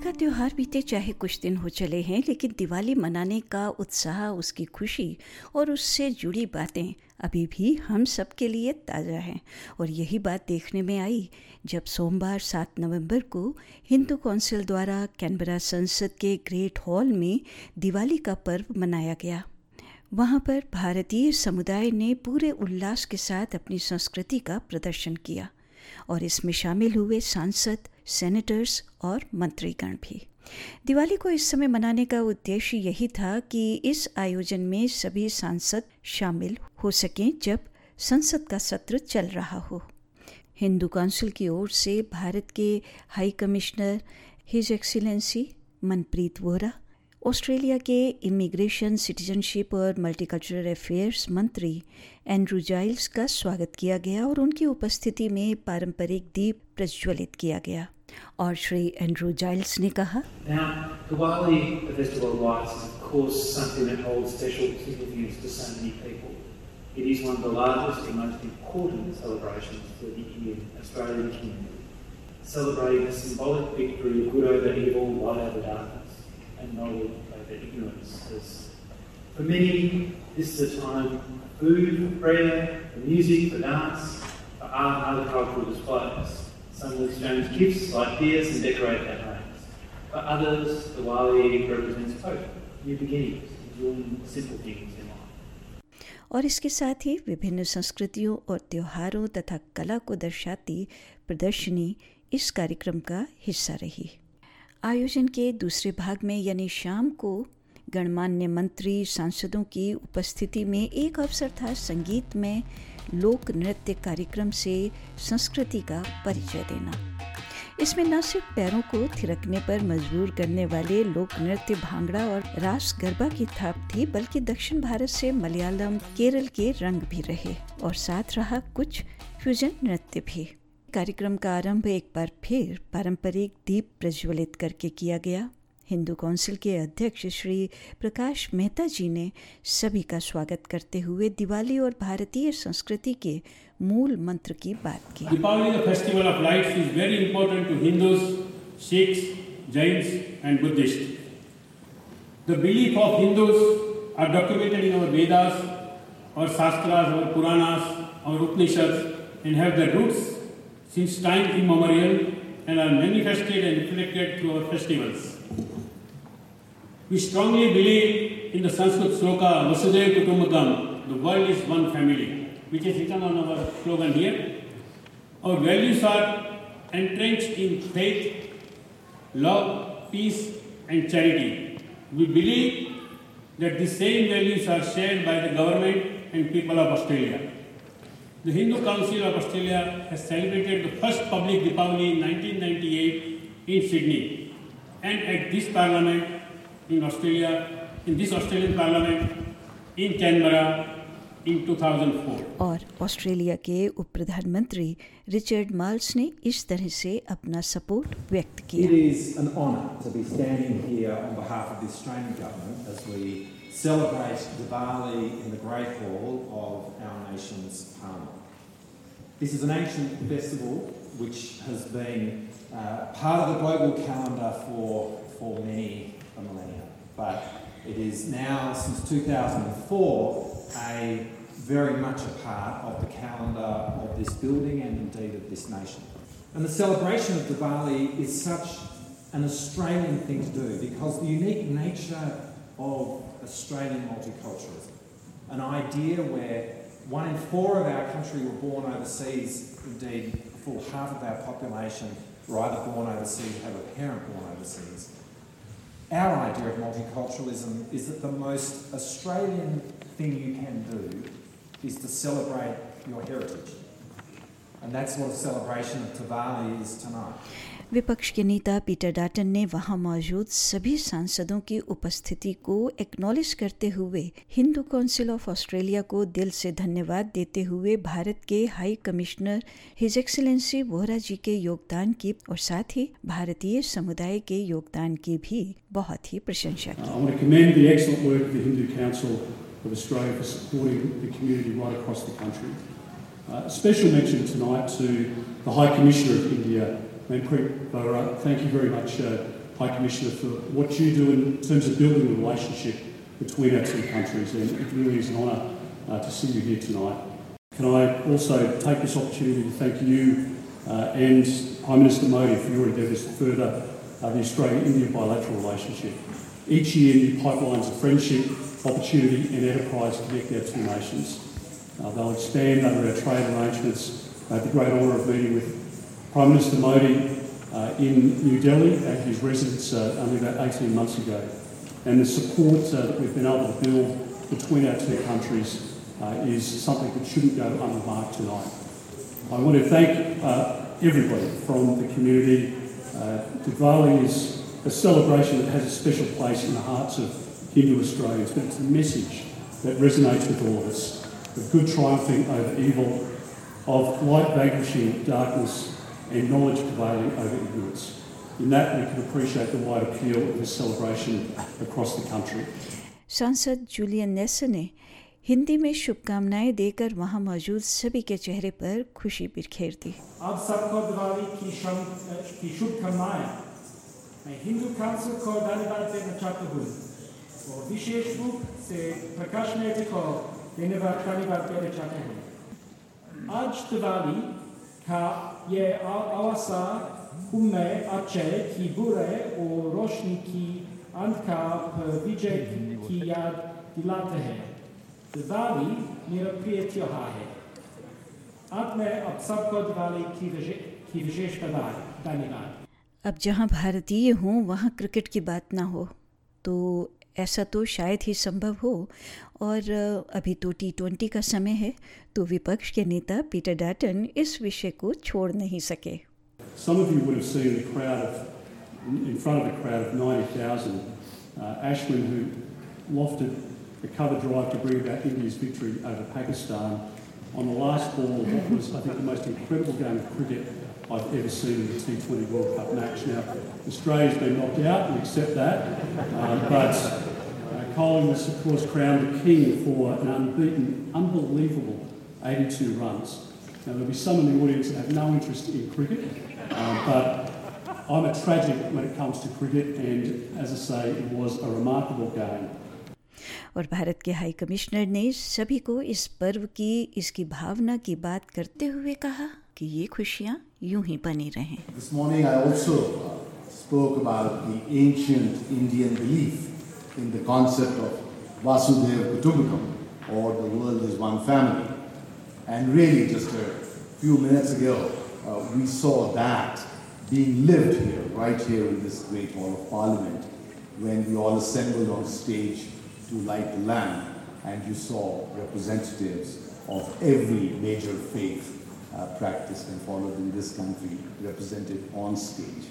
का त्यौहार बीते चाहे कुछ दिन हो चले हैं, लेकिन दिवाली मनाने का उत्साह, उसकी खुशी और उससे जुड़ी बातें अभी भी हम सब के लिए ताज़ा हैं। और यही बात देखने में आई जब सोमवार सात नवंबर को हिंदू कौंसिल द्वारा कैनबरा संसद के ग्रेट हॉल में दिवाली का पर्व मनाया गया। वहाँ पर भारतीय समुदाय ने पूरे उल्लास के साथ अपनी संस्कृति का प्रदर्शन किया। और इसमें शामिल हुए सांसद सेनेटर्स और मंत्रीगण भी। दिवाली को इस समय मनाने का उद्देश्य यही था कि इस आयोजन में सभी सांसद शामिल हो सकें जब संसद का सत्र चल रहा हो। हिंदू काउंसिल की ओर से भारत के high commissioner, his excellency Manpreet Vohra Australia के इमिग्रेशन सिटीजनशिप और मल्टीकल्चरल अफेयर्स मंत्री एंड्रू जाइल्स का स्वागत किया गया और उनकी उपस्थिति में पारंपरिक दीप प्रज्वलित किया गया और श्री एंड्रू जाइल्स ने कहा Now. It is one of the largest and most important celebrations for the Indian Australian community, celebrating the symbolic victory of good over evil, light over darkness, and know over ignorance. As for many, this is a time for food, for prayer, for music, for dance, for art and other cultural displays. Some will exchange gifts like beers and decorate their homes. For others, Diwali represents hope, new beginnings, enjoying simple things in life. और इसके साथ ही विभिन्न संस्कृतियों और त्योहारों तथा कला को दर्शाती प्रदर्शनी इस कार्यक्रम का हिस्सा रही आयोजन के दूसरे भाग में, यानी शाम को, गणमान्य मंत्री, सांसदों की उपस्थिति में एक अवसर था संगीत में लोक नृत्य कार्यक्रम से संस्कृति का परिचय देना। इसमें न सिर्फ़ पैरों को थिरकने पर मजबूर करने वाले लोक नृत्य भांगड़ा और रास गरबा की थाप थी, बल्कि दक्षिण भारत से मलयालम, केरल के रंग भी रहे और साथ रहा कुछ फ्यूजन नृत्य भी। कार्यक्रम का आरंभ एक बार फिर पारंपरिक दीप प्रज्वलित करके किया गया। हिंदू काउंसिल के अध्यक्ष श्री प्रकाश मेहता जी ने सभी का स्वागत करते हुए दिवाली और भारतीय संस्कृति के मूल मंत्र की बात की। Deepavali festival of lights is very important to Hindus Sikhs Jains and Buddhist the belief of Hindus are documented in our Vedas और शास्त्रास और पुराणास और Upanishad in have the roots since time immemorial and are manifested and reflected through our festivals. We strongly believe in the Sanskrit sloka Vasudhaiva Kutumbakam, the world is one family, which is written on our slogan here. Our values are entrenched in faith, love, peace, and charity. We believe that the same values are shared by the government and people of Australia. The Hindu Council of Australia has celebrated the first public Deepavali in 1998 in Sydney. And at this parliament in Australia, in this Australian parliament in Canberra in 2004. और Australia के उप प्रधानमंत्री Richard मार्ल्स ने इस तरह से अपना support व्यक्त It किया is an honour to be standing here on behalf of the Australian Government as we celebrate Diwali in the Great Hall of our nation's Parliament. This is an ancient festival which has been uh, part of the global calendar for, for many a millennia, but it is now, since 2004, a very much a part of the calendar of this building and indeed of this nation. And the celebration of Diwali is such an Australian thing to do because the unique nature of Australian multiculturalism, an idea where one in four of our country were born overseas, indeed, a full half of our population were either born overseas or have a parent born overseas. Our idea of multiculturalism is that the most Australian thing you can do is to celebrate your heritage. विपक्ष के नेता Peter Dutton ने वहाँ मौजूद सभी सांसदों की उपस्थिति को एक्नॉलेज करते हुए हिंदू काउंसिल ऑफ़ ऑस्ट्रेलिया को दिल से धन्यवाद देते हुए भारत के high commissioner his excellency Vohra ji के योगदान की और साथ ही भारतीय समुदाय के योगदान की भी बहुत ही प्रशंसा Uh, की Uh, special mention tonight to the High Commissioner of India, Manpreet Vohra. Thank you very much, uh, High Commissioner, for what you do in terms of building the relationship between our two countries, and it really is an honour uh, to see you here tonight. Can I also take this opportunity to thank you uh, and Prime Minister Modi for your endeavours to further uh, the Australia-India bilateral relationship. Each year, new pipelines of friendship, opportunity and enterprise connect our two nations. Uh, they'll expand under our trade arrangements. I had the great honour of meeting with Prime Minister Modi uh, in New Delhi at his residence uh, only about 18 months ago. And the support that we've been able to build between our two countries is something that shouldn't go unremarked tonight. I want to thank everybody from the community. Diwali is a celebration that has a special place in the hearts of Hindu Australians, but it's a message that resonates with all of us of good triumphing over evil, of light vanquishing darkness, and knowledge prevailing over ignorance. In that, we can appreciate the wide appeal of this celebration across the country. सांसद Julian nation ने हिंदी में शुभकामनाएं देकर वहां मौजूद सभी के चेहरे पर खुशी बिखेर दी आप सबको दिवाली की शम- की शुभकामनाएं मैं हिंदू काउंसिल को धन्यवाद देना चाहता हूँ और विशेष रूप से प्रकाश नेता को They never, try never biorę czarnego. Acz trwali, ka je awasa hume acze ki bure u rośniki antka pwijek ki jad dilatehe. Dwali miraprijeciohahe. Atme absabko dwali ki wyżeszka dani Ab जहाँ भारतीय हों वहाँ cricket की बात ना हो तो ऐसा तो शायद ही संभव हो और अभी तो टी ट्वेंटी का समय है तो विपक्ष के नेता पीटर डाटन इस विषय को छोड़ नहीं सके Some of you would have seen the crowd of, in front of a crowd of 90,000, uh, Ashwin, who lofted the cover drive to bring about India's victory over Pakistan on the last ball of what was, I think, the most incredible game of cricket I've ever seen in the T20 World Cup match. Now, Australia's been knocked out, we accept that, uh, but uh, Colin was, of course, crowned the king for an unbeaten, unbelievable 82 runs. Now, there'll be some in the audience that have no interest in cricket, um, but I'm a tragic when it comes to cricket, and as I say, it was a remarkable game. और भारत के high commissioner ने सभी को इस पर्व की इसकी भावना की बात करते हुए कहा this morning I also uh, spoke about the ancient Indian belief in the concept of Vasudhaiva Kutumbakam or the world is one family. And really just a few minutes ago uh, we saw that being lived here, right here in this great hall of parliament, when we all assembled on stage to light the lamp, and you saw representatives of every major faith uh, practiced and followed in this country represented on stage.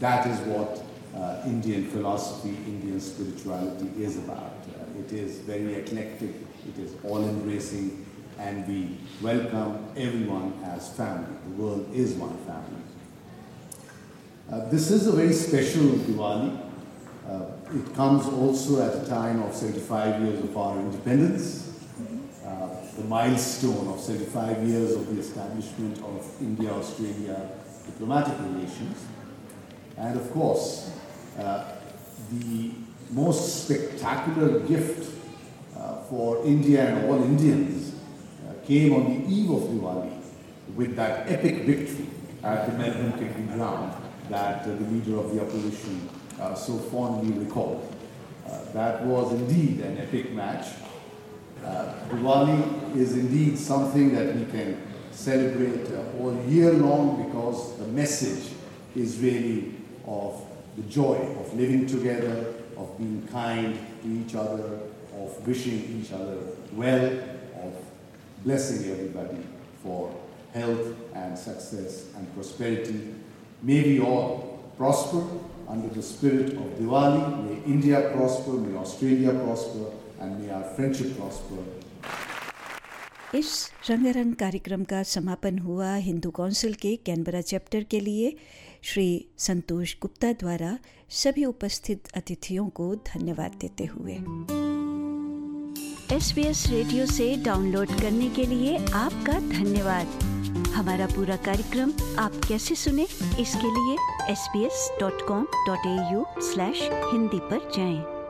That is what uh, Indian philosophy, Indian spirituality is about. Uh, it is very eclectic, it is all embracing, and we welcome everyone as family. The world is one family. Uh, this is a very special Diwali. Uh, it comes also at a time of 75 years of our independence, the milestone of 75 years of the establishment of India-Australia diplomatic relations, and of course, uh, the most spectacular gift uh, for India and all Indians uh, came on the eve of Diwali with that epic victory at the Melbourne Cricket Ground that uh, the leader of the opposition uh, so fondly recalled. Uh, that was indeed an epic match. Uh, Diwali is indeed something that we can celebrate uh, all year long because the message is really of the joy of living together, of being kind to each other, of wishing each other well, of blessing everybody for health and success and prosperity. May we all prosper under the spirit of Diwali. May India prosper, may Australia prosper, and may our friendship prosper. इस रंगारंग कार्यक्रम का समापन हुआ Hindu council के Canberra chapter के लिए श्री संतोष गुप्ता द्वारा सभी उपस्थित अतिथियों को धन्यवाद देते हुए एस रेडियो से डाउनलोड करने के लिए आपका धन्यवाद हमारा पूरा कार्यक्रम आप कैसे सुने, इसके लिए S B S dot com sbs.com.au Hindi पर जाएँ।